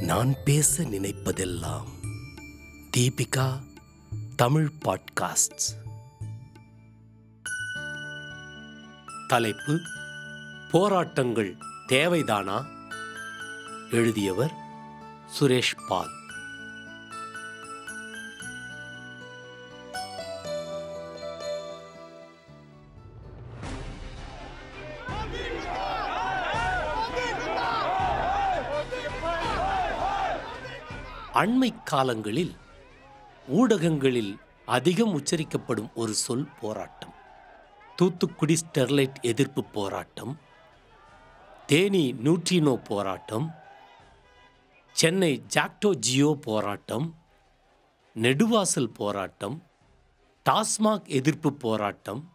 நான் பேச நினைப்பதெல்லாம் தீபிகா தமிழ் பாட்காஸ்ட் தலைப்பு போராட்டங்கள் தேவைதானா? எழுதியவர் சுரேஷ் பால். அண்மை காலங்களில் ஊடகங்களில் அதிகம் உச்சரிக்கப்படும் ஒரு சொல் போராட்டம். தூத்துக்குடி ஸ்டெர்லைட் எதிர்ப்பு போராட்டம். தேனி நியூட்ரினோ போராட்டம். சென்னை ஜாக்டோ ஜியோ போராட்டம். நெடுவாசல் போராட்டம். டாஸ்மாக் எதிர்ப்பு போராட்டம்.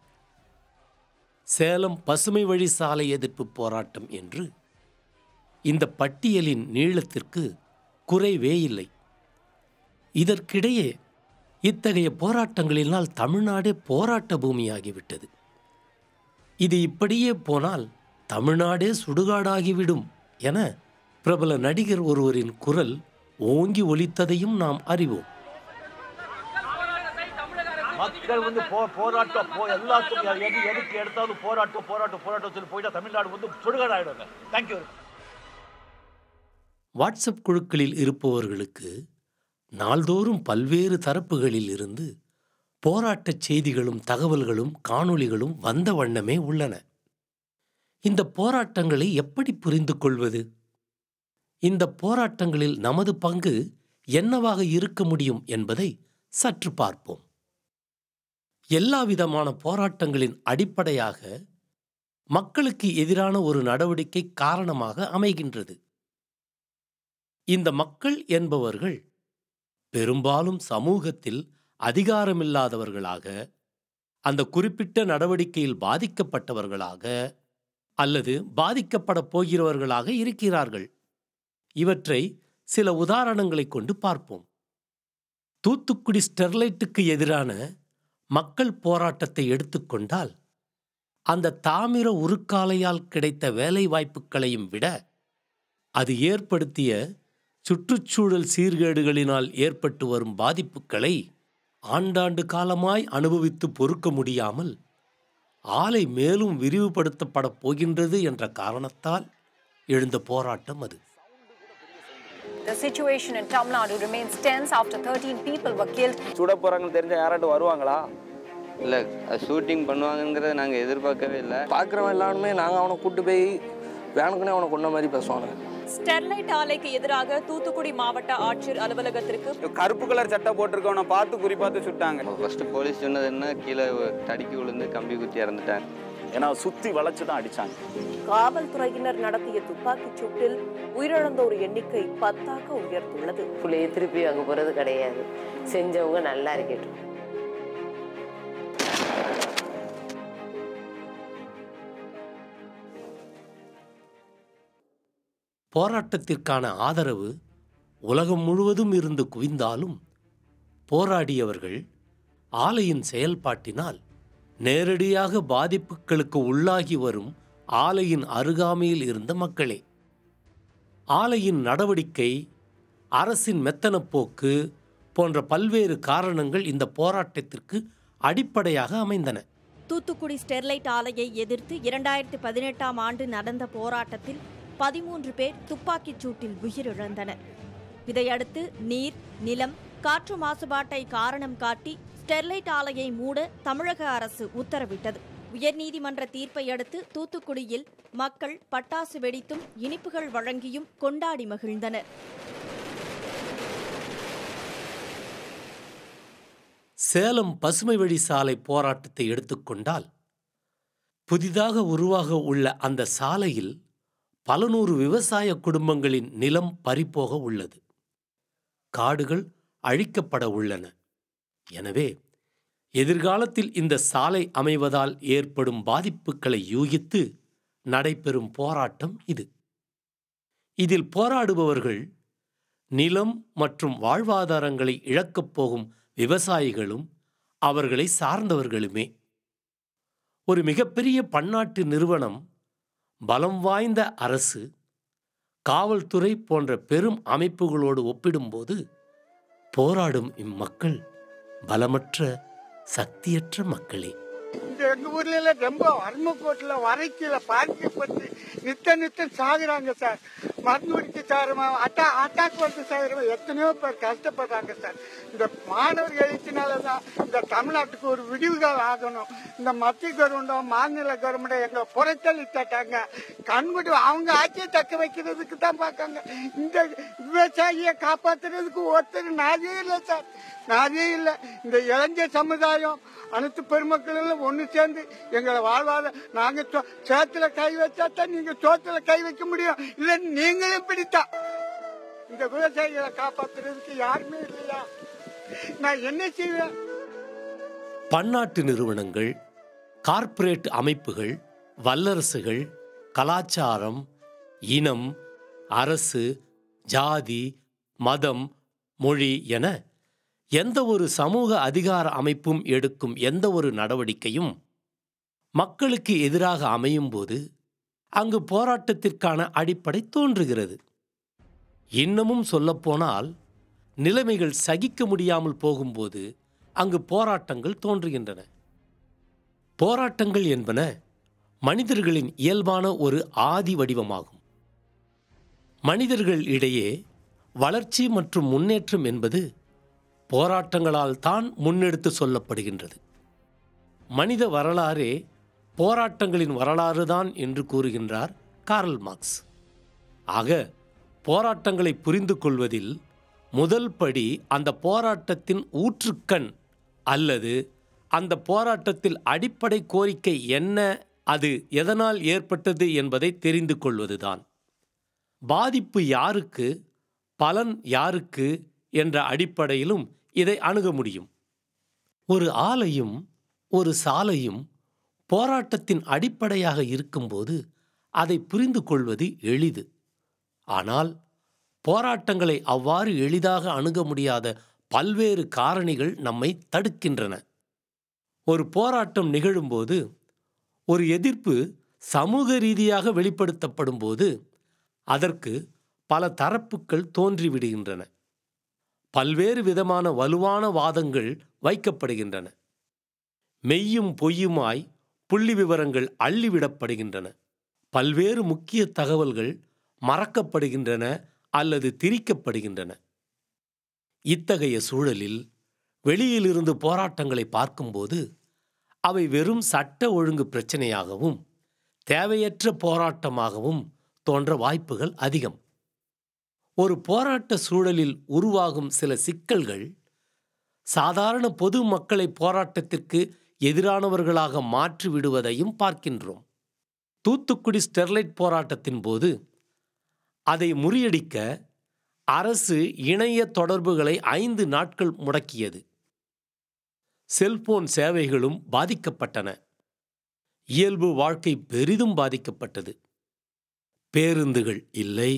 சேலம் பசுமை வழி சாலை எதிர்ப்பு போராட்டம் என்று. இந்த பட்டியலின் நீளத்திற்கு குறைவே இல்லை. இதற்கிடையே இத்தகைய போராட்டங்களினால் தமிழ்நாடே போராட்ட பூமியாகிவிட்டது. இது இப்படியே போனால் தமிழ்நாடே சுடுகாடாகிவிடும் என பிரபல நடிகர் ஒருவரின் குரல் ஓங்கி ஒலித்ததையும் நாம் அறிவோம். மக்கள் வந்து போ போராட்டம் போ எல்லாத்துக்கும் எது எதுக்கு எடுத்தாலும் போராட்டம் போராட்டம் போராட்டம் சொல்லி போயிட்டா தமிழ்நாடு வந்து சுடுகாடு ஆயிடுங்க தேங்க்யூ வாட்ஸ்அப் குழுக்களில் இருப்பவர்களுக்கு நாள்தோறும் பல்வேறு தரப்புகளில் இருந்து போராட்டச் செய்திகளும் தகவல்களும் காணொளிகளும் வந்த வண்ணமே உள்ளன. இந்த போராட்டங்களை எப்படி புரிந்து கொள்வது? இந்த போராட்டங்களில் நமது பங்கு என்னவாக இருக்க முடியும் என்பதை சற்று பார்ப்போம். எல்லாவிதமான போராட்டங்களின் அடிப்படையாக மக்களுக்கு எதிரான ஒரு நடவடிக்கை காரணமாக அமைகின்றது. இந்த மக்கள் என்பவர்கள் பெரும்பாலும் சமூகத்தில் அதிகாரமில்லாதவர்களாக அந்த குறிப்பிட்ட நடவடிக்கையில் பாதிக்கப்பட்டவர்களாக அல்லது பாதிக்கப்படப் போகிறவர்களாக இருக்கிறார்கள். இவற்றை சில உதாரணங்களை கொண்டு பார்ப்போம். தூத்துக்குடி ஸ்டெர்லைட்டுக்கு எதிரான மக்கள் போராட்டத்தை எடுத்துக்கொண்டால் அந்த தாமிர உருக்காலையால் கிடைத்த வேலை வாய்ப்புகளையும் விட அது ஏற்படுத்திய சுற்றுச்சூழல் சீர்கேடுகளினால் ஏற்பட்டு வரும் பாதிப்புகளை ஆண்டாண்டு காலமாய் அனுபவித்து பொறுக்க முடியாமல் ஆலை மேலும் விரிவுபடுத்தப்படப் போகின்றது என்ற காரணத்தால் எழுந்த போராட்டம் அது. The situation in Tamil Nadu remains tense after 13 people were killed. சுட போகிறாங்கன்னு தெரிஞ்ச யாராட்டும் வருவாங்களா? இல்லை ஷூட்டிங் பண்ணுவாங்கங்கிறத நாங்கள் எதிர்பார்க்கவே இல்லை. பார்க்குறவன் எல்லாருமே நாங்கள் அவனை கூட்டு போய் வேணுக்குனே அவனை கொண்ட மாதிரி பேசுவாங்க ஸ்டெர்லைட் ஆலைக்கு எதிராக தூத்துக்குடி மாவட்ட ஆட்சியர் அலுவலகத்திற்கு கருப்பு கலர் சட்டை போட்டிருக்கவனை பார்த்து குறிப்பாத்து சுட்டாங்க. ஃபஸ்ட்டு போலீஸ் சொன்னது என்ன? கீழே தடுக்கி விழுந்து கம்பி குத்தி இறந்துட்டாங்க. ஏன்னா சுத்தி வளைச்சு தான் அடிச்சாங்க. காவல்துறையினர் நடத்திய துப்பாக்கிச் சூட்டில் உயிரிழந்தோர் எண்ணிக்கை பத்தாக உயர்ந்துள்ளது. பிள்ளைய திருப்பி அங்கே போகிறது கிடையாது. செஞ்சவங்க நல்லா இருக்கட்டும். போராட்டத்திற்கான ஆதரவு உலகம் முழுவதும் இருந்து குவிந்தாலும் போராடியவர்கள் ஆலையின் செயல்பாட்டினால் நேரடியாக பாதிப்புகளுக்கு உள்ளாகி வரும் ஆலையின் அருகாமையில் இருந்த மக்களே. ஆலையின் நடவடிக்கை அரசின் மெத்தனப் போக்கு போன்ற பல்வேறு காரணங்கள் இந்த போராட்டத்திற்கு அடிப்படையாக அமைந்தன. தூத்துக்குடி ஸ்டெர்லைட் ஆலையை எதிர்த்து இரண்டாயிரத்தி பதினெட்டாம் ஆண்டு நடந்த போராட்டத்தில் பதிமூன்று பேர் துப்பாக்கிச் சூட்டில் உயிரிழந்தனர். இதையடுத்து நீர் நிலம் காற்று மாசுபாட்டை காரணம் காட்டி ஸ்டெர்லைட் ஆலையை மூட தமிழக அரசு உத்தரவிட்டது. உயர்நீதிமன்ற தீர்ப்பை அடுத்து தூத்துக்குடியில் மக்கள் பட்டாசு வெடித்தும் இனிப்புகள் வழங்கியும் கொண்டாடி மகிழ்ந்தனர். சேலம் பசுமை வழி சாலை போராட்டத்தை எடுத்துக்கொண்டால் புதிதாக உருவாக உள்ள அந்த சாலையில் பல நூறு விவசாய குடும்பங்களின் நிலம் பறிப்போக உள்ளது. காடுகள் அழிக்கப்பட உள்ளன. எனவே எதிர்காலத்தில் இந்த சாலை அமைவதால் ஏற்படும் பாதிப்புகளை யூகித்து நடைபெறும் போராட்டம் இது. இதில் போராடுபவர்கள் நிலம் மற்றும் வாழ்வாதாரங்களை இழக்கப் போகும் விவசாயிகளும் அவர்களை சார்ந்தவர்களுமே. ஒரு மிகப்பெரிய பன்னாட்டு நிறுவனம் பலம் வாய்ந்த அரசு காவல்துறை போன்ற பெரும் அமைப்புகளோடு ஒப்பிடும்போது போராடும் இம்மக்கள் பலமற்ற சக்தியற்ற மக்களே. எங்க ஊர்ல எல்லாம் ரொம்ப அருமக்கோட்டில் வரைக்கில பாதிக்கப்பட்டு நித்த நித்தம் சாகுறாங்க சார். மருந்து குடிக்க சாருமா அட்டா அட்டாக் வந்து சாகுறமா எத்தனையோ பேர் கஷ்டப்படுறாங்க சார். இந்த மாணவர் எழுச்சினால தான் இந்த தமிழ்நாட்டுக்கு ஒரு விடிவுகள் ஆகணும். இந்த மத்திய கவர்மெண்ட்டும் மாநில கவர்மெண்ட்டும் எங்க புறத்தள்ளி தட்டாங்க அவங்க ஆட்சியை தக்க வைக்கிறதுக்கு தான் பார்க்காங்க. இந்த விவசாயியை காப்பாத்துறதுக்கு ஒருத்தர் நாதே இல்லை சார். நாதே இல்லை. இந்த இளைஞர் சமுதாயம் அனைத்து பெருமக்கள் ஒன்று சேர்ந்து எங்களை வாழ்வாத நாங்க சேத்துல கை வச்சா தான் நீங்க சோத்துல கை வைக்க முடியும். இல்ல நீங்களும் பிடித்தா இந்த விவசாயிகளை காப்பாத்துறதுக்கு யாருமே இல்லையா? நான் என்ன செய்வேன்? பன்னாட்டு நிறுவனங்கள் கார்ப்பரேட் அமைப்புகள் வல்லரசுகள் கலாச்சாரம் இனம் அரசு ஜாதி மதம் மொழி என எந்த ஒரு சமூக அதிகார அமைப்பும் எடுக்கும் எந்த ஒரு நடவடிக்கையும் மக்களுக்கு எதிராக அமையும் போது அங்கு போராட்டத்திற்கான அடிப்படை தோன்றுகிறது. இன்னமும் சொல்லப்போனால் நிலைமைகள் சகிக்க முடியாமல் போகும்போது அங்கு போராட்டங்கள் தோன்றுகின்றன. போராட்டங்கள் என்பன மனிதர்களின் இயல்பான ஒரு ஆதி வடிவமாகும். மனிதர்கள் இடையே வளர்ச்சி மற்றும் முன்னேற்றம் என்பது போராட்டங்களால் தான் முன்னெடுத்து சொல்லப்படுகின்றது. மனித வரலாறே போராட்டங்களின் வரலாறு தான் என்று கூறுகின்றார் கார்ல் மார்க்ஸ். ஆக போராட்டங்களை புரிந்து கொள்வதில் முதல் படி அந்த போராட்டத்தின் ஊற்றுக்கண் அல்லது அந்த போராட்டத்தில் அடிப்படை கோரிக்கை என்ன அது எதனால் ஏற்பட்டது என்பதை தெரிந்து கொள்வதுதான். பாதிப்பு யாருக்கு பலன் யாருக்கு என்ற அடிப்படையிலும் இதை அணுக முடியும். ஒரு ஆலையும் ஒரு சாலையும் போராட்டத்தின் அடிப்படையாக இருக்கும்போது அதை புரிந்து கொள்வது எளிது. ஆனால் போராட்டங்களை அவ்வாறு எளிதாக அணுக முடியாத பல்வேறு காரணிகள் நம்மை தடுக்கின்றன. ஒரு போராட்டம் நிகழும்போது ஒரு எதிர்ப்பு சமூக ரீதியாக வெளிப்படுத்தப்படும் போது அதற்கு பல தரப்புகள் தோன்றிவிடுகின்றன. பல்வேறு விதமான வலுவான வாதங்கள் வைக்கப்படுகின்றன. மெய்யும் பொய்யுமாய் புள்ளி விவரங்கள் அள்ளிவிடப்படுகின்றன. பல்வேறு முக்கிய தகவல்கள் மறக்கப்படுகின்றன அல்லது திரிக்கப்படுகின்றன. இத்தகைய சூழலில் வெளியிலிருந்து போராட்டங்களை பார்க்கும்போது அவை வெறும் சட்ட ஒழுங்கு பிரச்சனையாகவும் தேவையற்ற போராட்டமாகவும் தோன்ற வாய்ப்புகள் அதிகம். ஒரு போராட்ட சூழலில் உருவாகும் சில சிக்கல்கள் சாதாரண பொது மக்களை போராட்டத்திற்கு எதிரானவர்களாக மாற்றி விடுவதையும் பார்க்கின்றோம். தூத்துக்குடி ஸ்டெர்லைட் போராட்டத்தின் போது அதை முறியடிக்க அரசு இணைய தொடர்புகளை ஐந்து நாட்கள் முடக்கியது. செல்போன் சேவைகளும் பாதிக்கப்பட்டன. இயல்பு வாழ்க்கை பெரிதும் பாதிக்கப்பட்டது. பேருந்துகள் இல்லை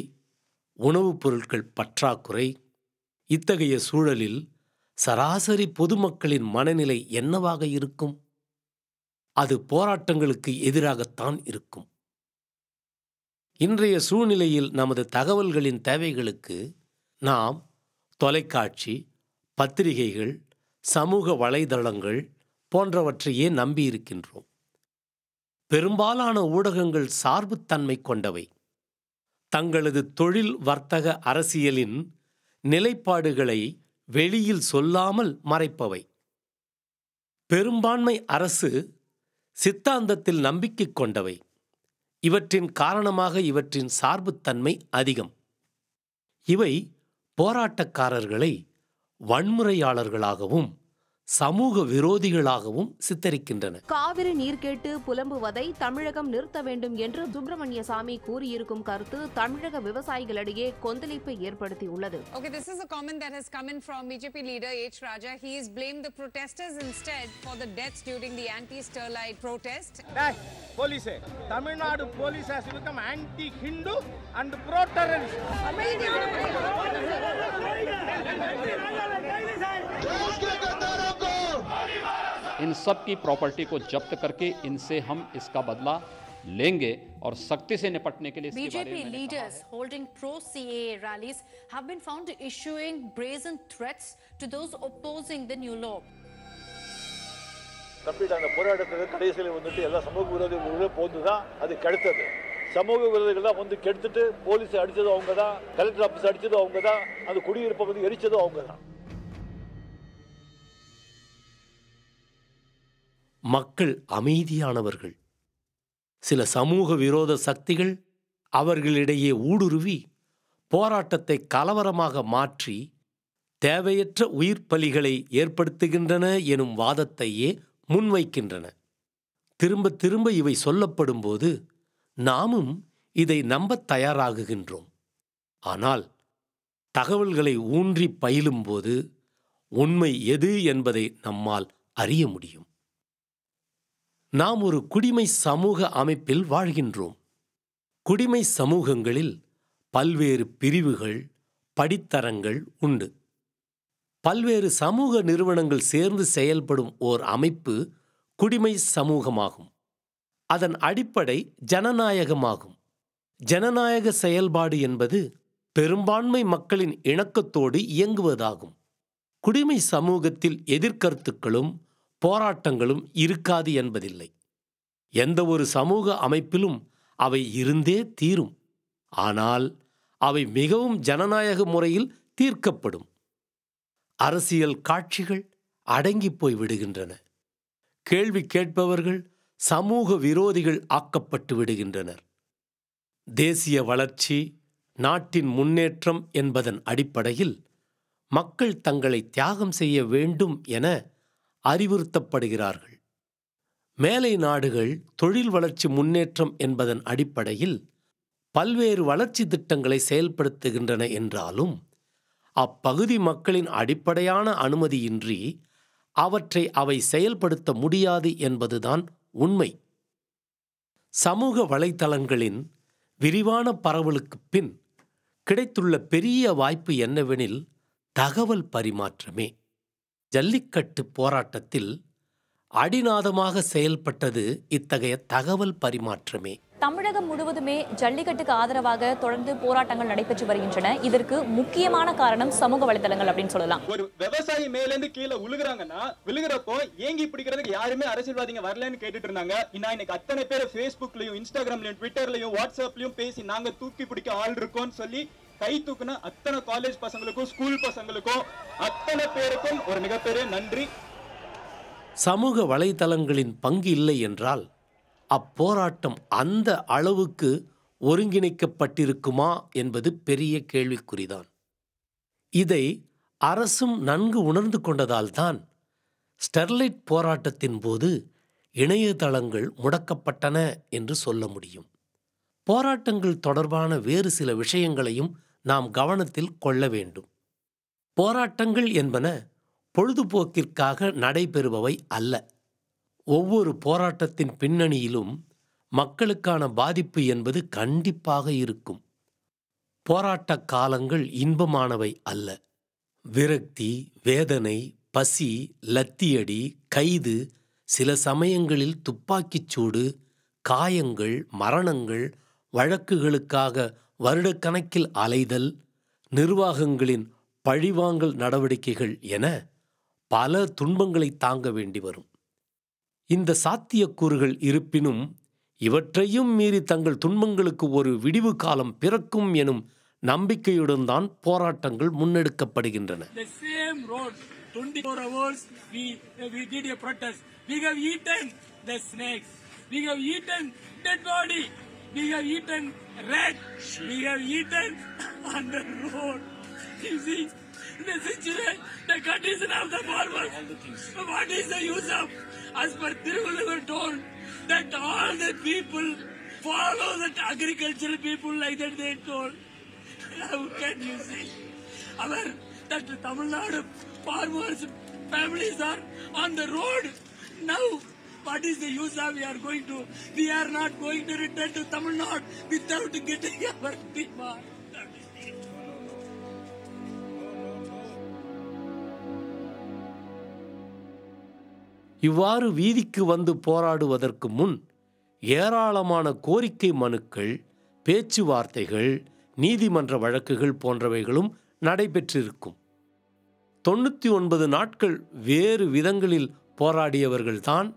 உணவுப் பொருட்கள் பற்றாக்குறை. இத்தகைய சூழலில் சராசரி பொதுமக்களின் மனநிலை என்னவாக இருக்கும்? அது போராட்டங்களுக்கு எதிராகத்தான் இருக்கும். இன்றைய சூழ்நிலையில் நமது தகவல்களின் தேவைகளுக்கு நாம் தொலைக்காட்சி பத்திரிகைகள் சமூக வலைதளங்கள் போன்றவற்றையே நம்பியிருக்கின்றோம். பெரும்பாலான ஊடகங்கள் சார்புத்தன்மை கொண்டவை. தங்களது தொழில் வர்த்தக அரசியலின் நிலைப்பாடுகளை வெளியில் சொல்லாமல் மறைப்பவை. பெரும்பான்மை அரசு சித்தாந்தத்தில் நம்பிக்கை கொண்டவை. இவற்றின் காரணமாக இவற்றின் சார்புத்தன்மை அதிகம். இவை போராட்டக்காரர்களை வன்முறையாளர்களாகவும் சமூக விரோதிகளாகவும் சித்தரிக்கின்றன காவிரி நீர் கேட்டு புலம்புவதை தமிழகம் நிறுத்த வேண்டும் என்று சுப்பிரமணிய சாமி கூறியிருக்கும் கருத்து தமிழக விவசாயிகளிடையே கொந்தளிப்பை ஏற்படுத்தியுள்ளது Okay, this is a comment that has come in from BJP leader H. Raja. He has blamed the protesters instead for the deaths during the anti-Sterlite protest. police Tamil Nadu police has become anti hindu and pro terrorist इन सब की property को जब्त करके इनसे हम इसका बदला लेंगे और सख्ती से निपटने के लिए इसके बारे BJP में leaders holding pro CAA rallies have been found issuing brazen threats to those opposing the new law. Complete அந்த போராட்டத்துக்கு கடைசியில் வந்துட்டு எல்லா சமூக விரோதிகளும் போந்து தான் அது கெடுத்தது சமூக விரோதிகள் தான் வந்து கெடுத்துட்டு போலீஸ் அடிச்சதும் அவங்க தான் கலெக்டர் ஆஃபீஸ் அடிச்சதும் அவங்க தான் அந்த குடியிருப்பை வந்து எரிச்சதும் அவங்க தான் மக்கள் அமைதியானவர்கள். சில சமூக விரோத சக்திகள் அவர்களிடையே ஊடுருவி போராட்டத்தை கலவரமாக மாற்றி தேவையற்ற உயிர் பலிகளை ஏற்படுத்துகின்றன எனும் வாதத்தையே முன்வைக்கின்றன. திரும்ப திரும்ப இவை சொல்லப்படும்போது நாமும் இதை நம்பத் தயாராகுகின்றோம். ஆனால் தகவல்களை ஊன்றி பயிலும்போது உண்மை எது என்பதை நம்மால் அறிய முடியும். நாம் ஒரு குடிமை சமூக அமைப்பில் வாழ்கின்றோம். குடிமை சமூகங்களில் பல்வேறு பிரிவுகள் படித்தரங்கள் உண்டு. பல்வேறு சமூக நிறுவனங்கள் சேர்ந்து செயல்படும் ஓர் அமைப்பு குடிமை சமூகமாகும். அதன் அடிப்படை ஜனநாயகமாகும். ஜனநாயக செயல்பாடு என்பது பெரும்பான்மை மக்களின் இணக்கத்தோடு இயங்குவதாகும். குடிமை சமூகத்தில் எதிர்கருத்துக்களும் போராட்டங்களும் இருக்காது என்பதில்லை. எந்த ஒரு சமூக அமைப்பிலும் அவை இருந்தே தீரும். ஆனால் அவை மிகவும் ஜனநாயக முறையில் தீர்க்கப்படும். அரசியல் காட்சிகள் அடங்கிப் போய் விடுகின்றன. கேள்வி கேட்பவர்கள் சமூக விரோதிகள் ஆக்கப்பட்டு விடுகின்றனர். தேசிய வளர்ச்சி நாட்டின் முன்னேற்றம் என்பதன் அடிப்படையில் மக்கள் தங்களை தியாகம் செய்ய வேண்டும் என அறிவுறுத்தப்படுகிறார்கள். மேலை நாடுகள் தொழில் வளர்ச்சி முன்னேற்றம் என்பதன் அடிப்படையில் பல்வேறு வளர்ச்சி திட்டங்களை செயல்படுத்துகின்றன என்றாலும் அப்பகுதி மக்களின் அடிப்படையான அனுமதியின்றி அவற்றை அவை செயல்படுத்த முடியாது என்பதுதான் உண்மை. சமூக வலைத்தளங்களின் விரிவான பரவலுக்குப் பின் கிடைத்துள்ள பெரிய வாய்ப்பு என்னவெனில் தகவல் பரிமாற்றமே. ஜல்லிக்கட்டு போராட்டத்தில் அடிநாதமாக செயல்பட்டது இத்தகைய தகவல் பரிமாற்றமே. தமிழகம் முழுவதுமே ஜல்லிக்கட்டுக்கு ஆதரவாக தொடர்ந்து போராட்டங்கள் நடைபெற்று வருகின்றன. இதற்கு முக்கியமான காரணம் சமூக வலைதளங்கள் அப்படின்னு சொல்லலாம். ஒரு விவசாயி மேல இருந்து கீழே விழுகுறாங்கன்னா விழுகிறப்போ ஏங்கி பிடிக்கிறதுக்கு யாருமே அரசியல்வாதிங்க வரலன்னு கேட்டுட்டு இருந்தாங்க நான் இன்னைக்கு அத்தனை பேர் ஃபேஸ்புக்லயும் இன்ஸ்டாகிராம்லயும் ட்விட்டர்லயும் வாட்ஸ்அப்லயும் பேசி நாங்க தூக்கி பிடிக்க ஆள் இருக்கோம்னு சொல்லி கை தூக்குன அத்தனை காலேஜ் பசங்களுக்கும் ஸ்கூல் பசங்களுக்கும் அத்தனை பேருக்கும் ஒரு மிகப்பெரிய நன்றி. சமூக வலைதளங்களின் பங்கு இல்லை என்றால் அப்போராட்டம் அந்த அளவுக்கு ஒருங்கிணைக்கப்பட்டிருக்குமா என்பது பெரிய கேள்விக்குறிதான். இதை அரசும் நன்கு உணர்ந்து கொண்டதால்தான் ஸ்டெர்லைட் போராட்டத்தின் போது இணையதளங்கள் முடக்கப்பட்டன என்று சொல்ல முடியும். போராட்டங்கள் தொடர்பான வேறு சில விஷயங்களையும் நாம் கவனத்தில் கொள்ள வேண்டும். போராட்டங்கள் என்பன பொழுதுபோக்கிற்காக நடைபெறுபவை அல்ல. ஒவ்வொரு போராட்டத்தின் பின்னணியிலும் மக்களுக்கான பாதிப்பு என்பது கண்டிப்பாக இருக்கும். போராட்ட காலங்கள் இன்பமானவை அல்ல. விரக்தி வேதனை பசி லத்தியடி கைது சில சமயங்களில் துப்பாக்கிச் சூடு காயங்கள் மரணங்கள் வழக்குகளுக்காக வருடக்கணக்கில் அலைதல் நிர்வாகங்களின் பழிவாங்கல் நடவடிக்கைகள் என பல துன்பங்களை தாங்க வேண்டி வரும். இந்த சாத்தியக்கூறுகள் இருப்பினும் இவற்றையும் மீறி தங்கள் துன்பங்களுக்கு ஒரு விடிவு காலம் பிறக்கும் எனும் நம்பிக்கையுடன் தான் போராட்டங்கள் முன்னெடுக்கப்படுகின்றன. We have eaten the. We have eaten dead body. We have eaten rat. We have eaten on the road. You see, the situation, the condition of the farmers. What is the use of, as per Tiruvallur told, that all the people follow that agricultural people like that they told. How can you see? Our that Tamil Nadu farmers families are on the road now. What is the use of we are going to? We are not going to return to Tamil Nadu without getting our இவ்வாறு வீதிக்கு வந்து போராடுவதற்கு முன் ஏராளமான கோரிக்கை மனுக்கள் பேச்சுவார்த்தைகள் நீதிமன்ற வழக்குகள் போன்றவைகளும் நடைபெற்றிருக்கும் தொண்ணூற்றி ஒன்பது நாட்கள் வேறு விதங்களில் போராடியவர்கள்தான்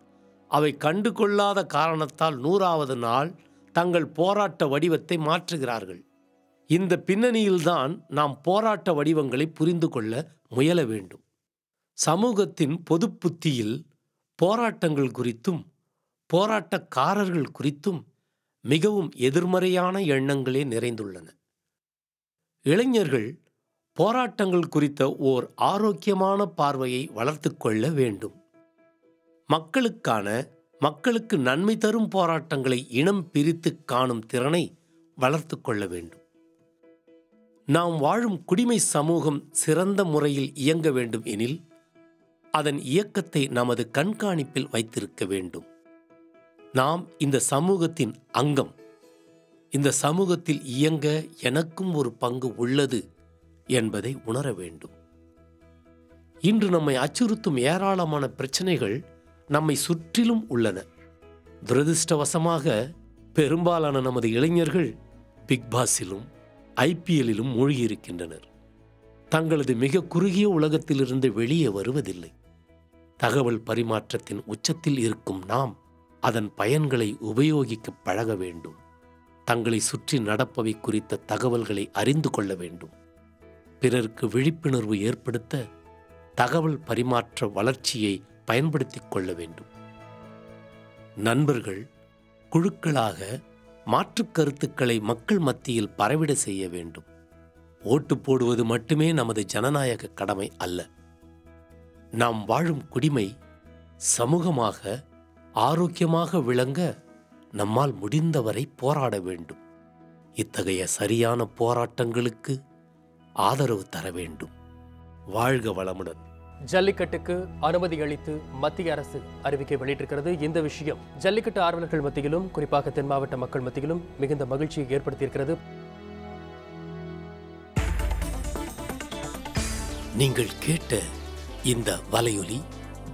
அவை கண்டு கொள்ளாத காரணத்தால் நூறாவது நாள் தங்கள் போராட்ட வடிவத்தை மாற்றுகிறார்கள். இந்த பின்னணியில்தான் நாம் போராட்ட வடிவங்களை புரிந்து கொள்ள முயல வேண்டும். சமூகத்தின் பொது புத்தியில் போராட்டங்கள் குறித்தும் போராட்டக்காரர்கள் குறித்தும் மிகவும் எதிர்மறையான எண்ணங்களே நிறைந்துள்ளன. இளைஞர்கள் போராட்டங்கள் குறித்த ஓர் ஆரோக்கியமான பார்வையை வளர்த்து கொள்ள வேண்டும். மக்களுக்கான மக்களுக்கு நன்மை தரும் போராட்டங்களை இனம் பிரித்து காணும் திறனை வளர்த்து கொள்ள வேண்டும். நாம் வாழும் குடிமை சமூகம் சிறந்த முறையில் இயங்க வேண்டும் எனில் அதன் இயக்கத்தை நமது கண்காணிப்பில் வைத்திருக்க வேண்டும். நாம் இந்த சமூகத்தின் அங்கம் இந்த சமூகத்தில் இயங்க எனக்கும் ஒரு பங்கு உள்ளது என்பதை உணர வேண்டும். இன்று நம்மை அச்சுறுத்தும் ஏராளமான பிரச்சனைகள் நம்மை சுற்றிலும் உள்ளன. துரதிருஷ்டவசமாக பெரும்பாலான நமது இளைஞர்கள் பிக் பாஸிலும் ஐபிஎல்லிலும் மூழ்கியிருக்கின்றனர். தங்களது மிக குறுகிய உலகத்திலிருந்து வெளியே வருவதில்லை. தகவல் பரிமாற்றத்தின் உச்சத்தில் இருக்கும் நாம் அதன் பயன்களை உபயோகிக்க பழக வேண்டும். தங்களை சுற்றி நடப்பவை குறித்த தகவல்களை அறிந்து கொள்ள வேண்டும். பிறருக்கு விழிப்புணர்வு ஏற்படுத்த தகவல் பரிமாற்ற வளர்ச்சியை பயன்படுத்திக் கொள்ள வேண்டும். நண்பர்கள் குழுக்களாக மாற்றுக் கருத்துக்களை மக்கள் மத்தியில் பரவிட செய்ய வேண்டும். ஓட்டு போடுவது மட்டுமே நமது ஜனநாயக கடமை அல்ல. நாம் வாழும் குடிமை சமூகமாக ஆரோக்கியமாக விளங்க நம்மால் முடிந்தவரை போராட வேண்டும். இத்தகைய சரியான போராட்டங்களுக்கு ஆதரவு தர வேண்டும். வாழ்க வளமுடன். ஜல்லிக்கட்டுக்கு அனுமதி அளித்து மத்திய அரசு அறிவிக்கை வெளியிட்டிருக்கிறது. இந்த விஷயம் ஜல்லிக்கட்டு ஆர்வலர்கள் மத்தியிலும் குறிப்பாக தென் மாவட்ட மக்கள் மத்தியிலும் மிகுந்த மகிழ்ச்சியை ஏற்படுத்தியிருக்கிறது. நீங்கள் கேட்ட இந்த வலையொலி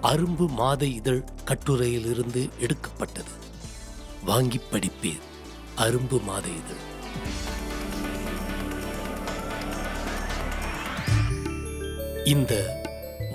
அரும்பு மாத இதழ் கட்டுரையிலிருந்து எடுக்கப்பட்டது. வாங்கி படிப்பீர் அரும்பு மாத இதழ். இந்த